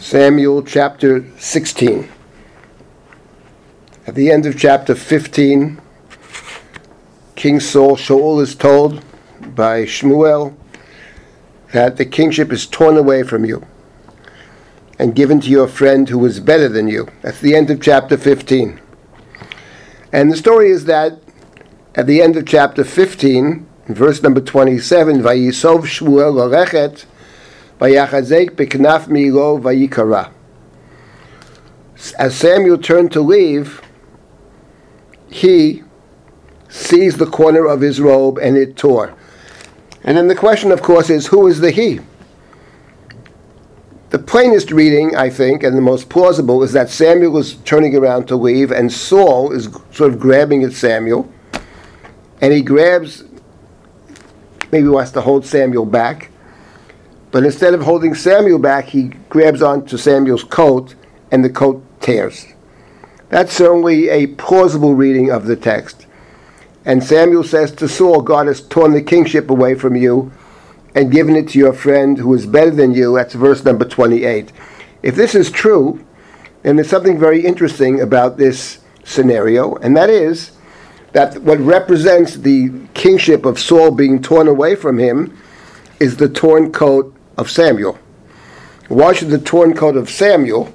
Samuel chapter 16. At the end of chapter 15, King Saul, Shaul is told by Shmuel that the kingship is torn away from you and given to your friend who is better than you. That's the end of chapter 15. And the story is that at the end of chapter 15, verse number 27, Vayisov Shmuel Lorechet, Vayachazek milo vayikara. As Samuel turned to leave, he seized the corner of his robe and it tore. And then the question, of course, is who is the he? The plainest reading, I think, and the most plausible, is that Samuel is turning around to leave, and Saul is sort of grabbing at Samuel, and he grabs, maybe wants to hold Samuel back, but instead of holding Samuel back, he grabs onto Samuel's coat and the coat tears. That's certainly a plausible reading of the text. And Samuel says to Saul, God has torn the kingship away from you and given it to your friend who is better than you. That's verse number 28. If this is true, then there's something very interesting about this scenario, and that is that what represents the kingship of Saul being torn away from him is the torn coat of Samuel. Why should the torn coat of Samuel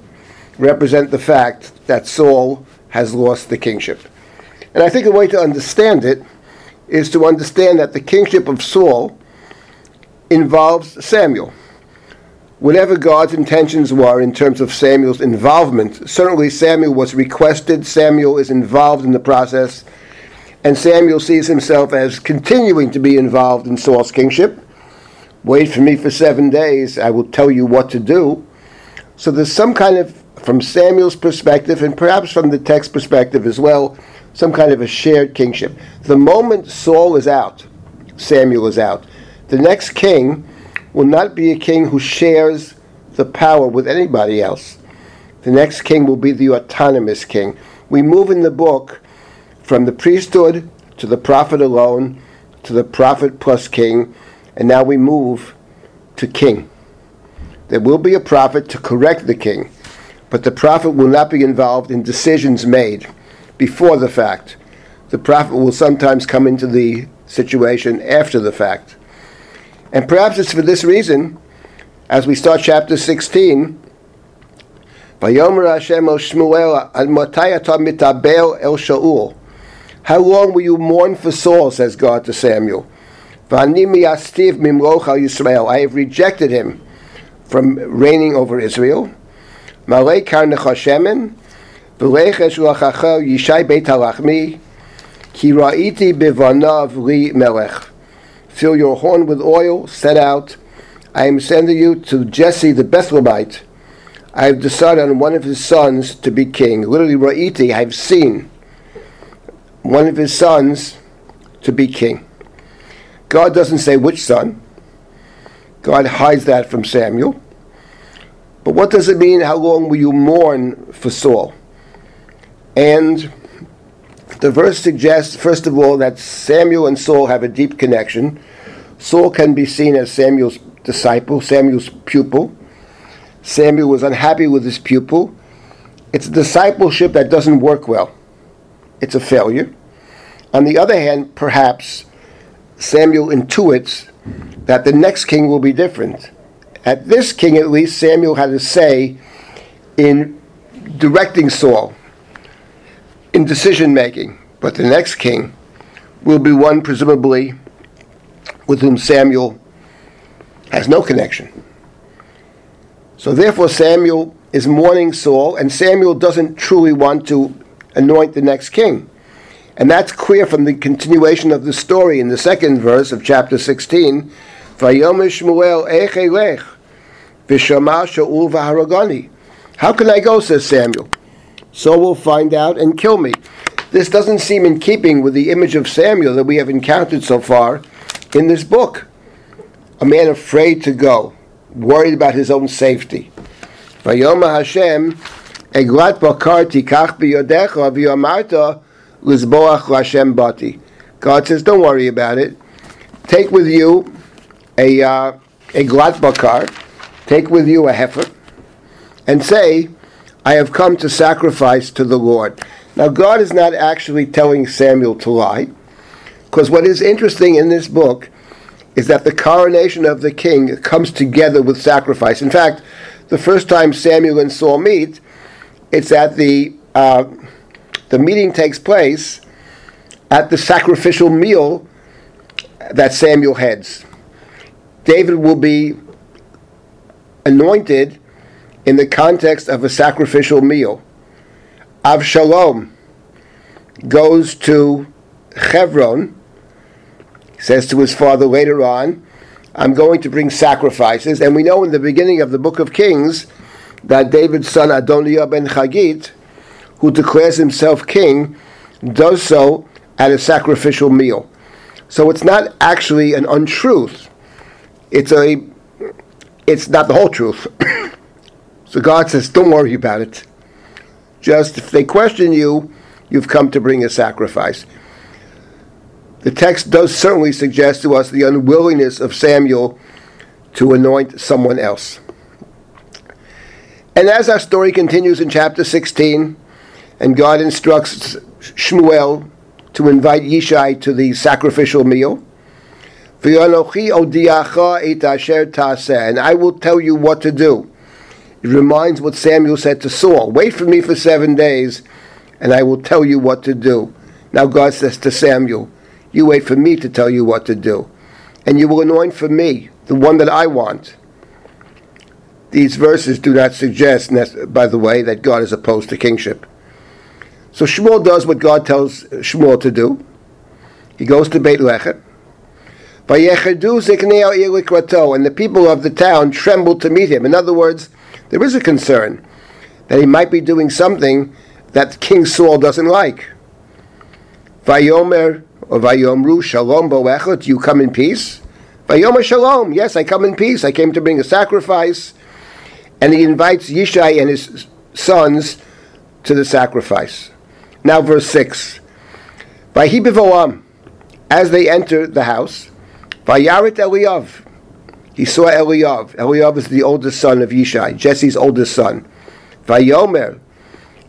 represent the fact that Saul has lost the kingship? And I think a way to understand it is to understand that the kingship of Saul involves Samuel. Whatever God's intentions were in terms of Samuel's involvement, certainly Samuel was requested, Samuel is involved in the process, and Samuel sees himself as continuing to be involved in Saul's kingship. Wait for me for seven days, I will tell you what to do. So there's some kind of, from Samuel's perspective, and perhaps from the text perspective as well, some kind of a shared kingship. The moment Saul is out, Samuel is out. The next king will not be a king who shares the power with anybody else. The next king will be the autonomous king. We move in the book from the priesthood to the prophet alone to the prophet plus king and now we move to king. There will be a prophet to correct the king, but the prophet will not be involved in decisions made before the fact. The prophet will sometimes come into the situation after the fact. And perhaps it's for this reason, as we start chapter 16, Vayomer Hashem el Shmuel el Shaul. How long will you mourn for Saul, says God to Samuel? I have rejected him from reigning over Israel. Fill your horn with oil, set out. I am sending you to Jesse the Bethlehemite. I have decided on one of his sons to be king. Literally, Ra'iti, I have seen one of his sons to be king. God doesn't say which son. God hides that from Samuel. But what does it mean? How long will you mourn for Saul? And the verse suggests, first of all, that Samuel and Saul have a deep connection. Saul can be seen as Samuel's disciple, Samuel's pupil. Samuel was unhappy with his pupil. It's a discipleship that doesn't work well, it's a failure. On the other hand, perhaps Samuel intuits that the next king will be different. At this king, at least, Samuel had a say in directing Saul, in decision making. But the next king will be one, presumably, with whom Samuel has no connection. So therefore, Samuel is mourning Saul, and Samuel doesn't truly want to anoint the next king. And that's clear from the continuation of the story in the second verse of chapter 16. Vayomer Shmuel Echelech V'shama Shaul V'haragani. How can I go, says Samuel. Saul will find out and kill me. This doesn't seem in keeping with the image of Samuel that we have encountered so far in this book. A man afraid to go, worried about his own safety. Vayomer Hashem Eglat Tikach Lizboach Lashem Bati. God says, don't worry about it. Take with you a, uh, a glat bakar, take with you a heifer, and say, I have come to sacrifice to the Lord. Now, God is not actually telling Samuel to lie, because what is interesting in this book is that the coronation of the king comes together with sacrifice. In fact, the first time Samuel and Saul meet, it's at the uh, the meeting takes place at the sacrificial meal that Samuel heads. David will be anointed in the context of a sacrificial meal. Avshalom goes to Hebron, says to his father later on, I'm going to bring sacrifices. And we know in the beginning of the book of Kings that David's son Adoniah ben Chagit, who declares himself king, does so at a sacrificial meal. So it's not actually an untruth. It's a it's not the whole truth. so God says, Don't worry about it. Just if they question you, you've come to bring a sacrifice. The text does certainly suggest to us the unwillingness of Samuel to anoint someone else. And as our story continues in chapter 16, and God instructs Shmuel to invite Yishai to the sacrificial meal, and I will tell you what to do. It reminds what Samuel said to Saul Wait for me for seven days, and I will tell you what to do. Now God says to Samuel, You wait for me to tell you what to do, and you will anoint for me the one that I want. These verses do not suggest, by the way, that God is opposed to kingship. So Shmuel does what God tells Shmuel to do. He goes to Beit Lechem. And the people of the town trembled to meet him. In other words, there is a concern that he might be doing something that King Saul doesn't like. Vayomer or Vayomru Shalom Boechot, you come in peace. Vayomer Shalom, yes, I come in peace. I came to bring a sacrifice. And he invites Yishai and his sons to the sacrifice. Now, verse 6. Vahibivoam, as they enter the house, Vayarit Eliyav. He saw Eliyav. Eliyav is the oldest son of Yishai, Jesse's oldest son. Vayomer.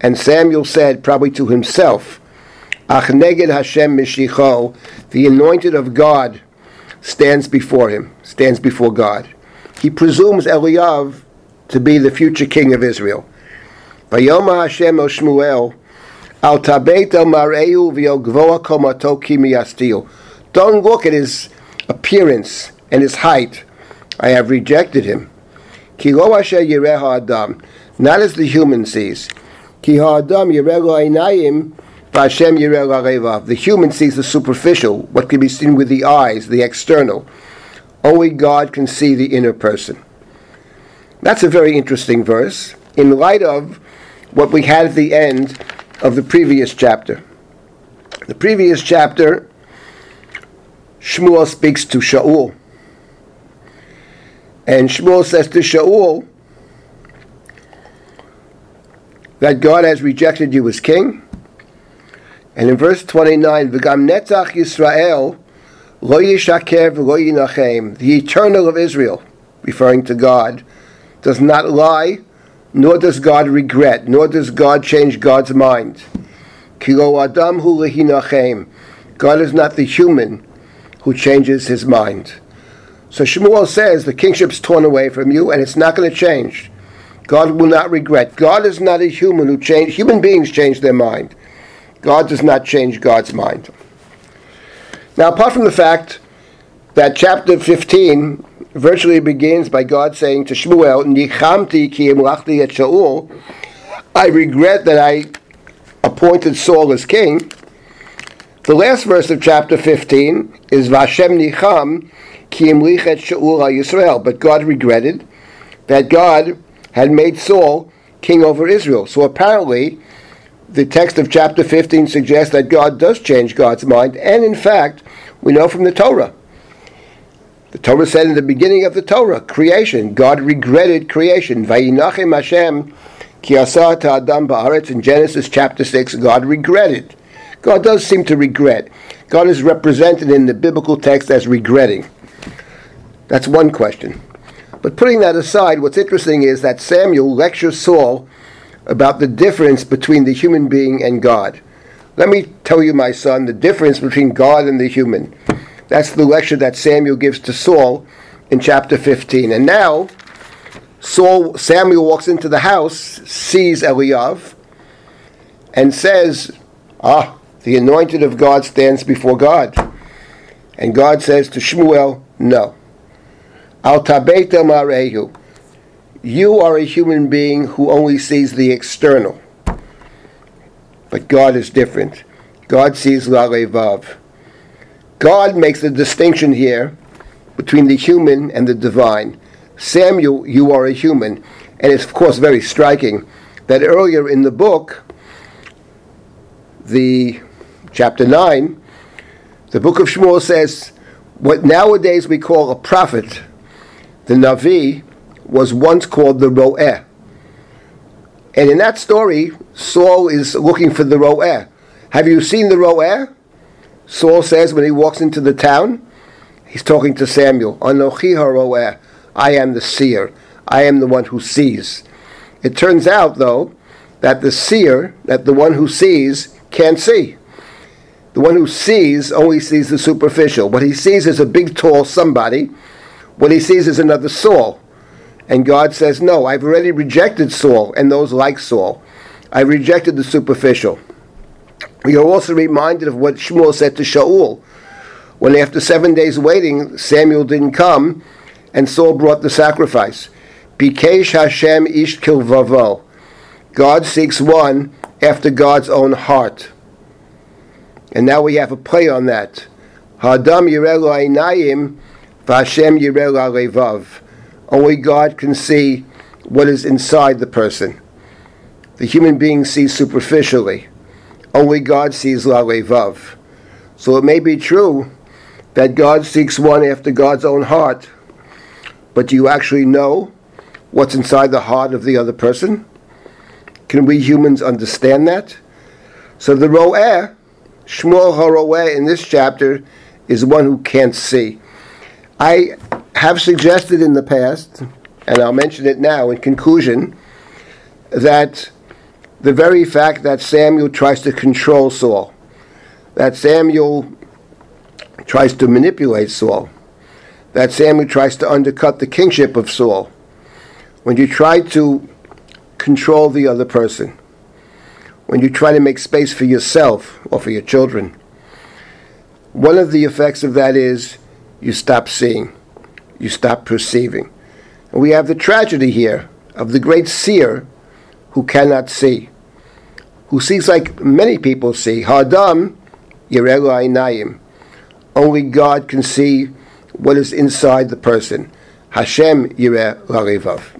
And Samuel said, probably to himself, Ach neged Hashem mishicho, the anointed of God stands before him, stands before God. He presumes Eliyav to be the future king of Israel. Vayoma Hashem el Shmuel, al Don't look at his appearance and his height, I have rejected him. Not as the human sees. The human sees the superficial, what can be seen with the eyes, the external. Only God can see the inner person. That's a very interesting verse in light of what we had at the end of the previous chapter. The previous chapter Shmuel speaks to Shaul. And Shmuel says to Shaul that God has rejected you as king. And in verse 29, V'gam netzach Yisrael lo yishaker v'lo yinachem, the eternal of Israel, referring to God, does not lie, nor does God regret, nor does God change God's mind. Kilo adam hu God is not the human who changes his mind. So Shmuel says the kingship's torn away from you and it's not going to change. God will not regret. God is not a human who change. Human beings change their mind. God does not change God's mind. Now, apart from the fact that chapter 15 virtually begins by God saying to Shmuel, Nichamti ki et Shaul, I regret that I appointed Saul as king. The last verse of chapter 15 is Vashem Nicham Ki Imlichet Shaul Yisrael. But God regretted that God had made Saul king over Israel. So apparently, the text of chapter 15 suggests that God does change God's mind, and in fact, we know from the Torah. The Torah said in the beginning of the Torah, creation, God regretted creation. Vayinachem Hashem ki adam ba'aretz. In Genesis chapter 6, God regretted God does seem to regret. God is represented in the biblical text as regretting. That's one question. But putting that aside, what's interesting is that Samuel lectures Saul about the difference between the human being and God. Let me tell you, my son, the difference between God and the human. That's the lecture that Samuel gives to Saul in chapter 15. And now, Saul, Samuel walks into the house, sees Eliav, and says, Ah, the anointed of God stands before God. And God says to Shmuel, No. Al tabeta marehu. You are a human being who only sees the external. But God is different. God sees lalevav. God makes a distinction here between the human and the divine. Samuel, you are a human. And it's, of course, very striking that earlier in the book, the chapter 9, the book of Shmuel says, what nowadays we call a prophet, the Navi, was once called the Ro'eh. And in that story, Saul is looking for the Ro'eh. Have you seen the Ro'eh? Saul says when he walks into the town, he's talking to Samuel. Anochi haroeh, I am the seer. I am the one who sees. It turns out, though, that the seer, that the one who sees, can't see. The one who sees only sees the superficial. What he sees is a big, tall somebody. What he sees is another Saul. And God says, No, I've already rejected Saul and those like Saul. I rejected the superficial. We are also reminded of what Shmuel said to Shaul. When after seven days waiting, Samuel didn't come, and Saul brought the sacrifice. Bikesh Hashem ish kilvavo. God seeks one after God's own heart. And now we have a play on that. Hadam yirelu einayim, v'Hashem yirelu alevav. Only God can see what is inside the person. The human being sees superficially. Only God sees Lalevav. So it may be true that God seeks one after God's own heart, but do you actually know what's inside the heart of the other person? Can we humans understand that? So the Ro'eh, Shmuel HaRo'eh in this chapter, is one who can't see. I have suggested in the past, and I'll mention it now in conclusion, that the very fact that Samuel tries to control Saul, that Samuel tries to manipulate Saul, that Samuel tries to undercut the kingship of Saul, when you try to control the other person, when you try to make space for yourself or for your children, one of the effects of that is you stop seeing, you stop perceiving. And we have the tragedy here of the great seer who cannot see, who sees like many people see. Hadam Yerelu. Only God can see what is inside the person. Hashem Yireh Larivav.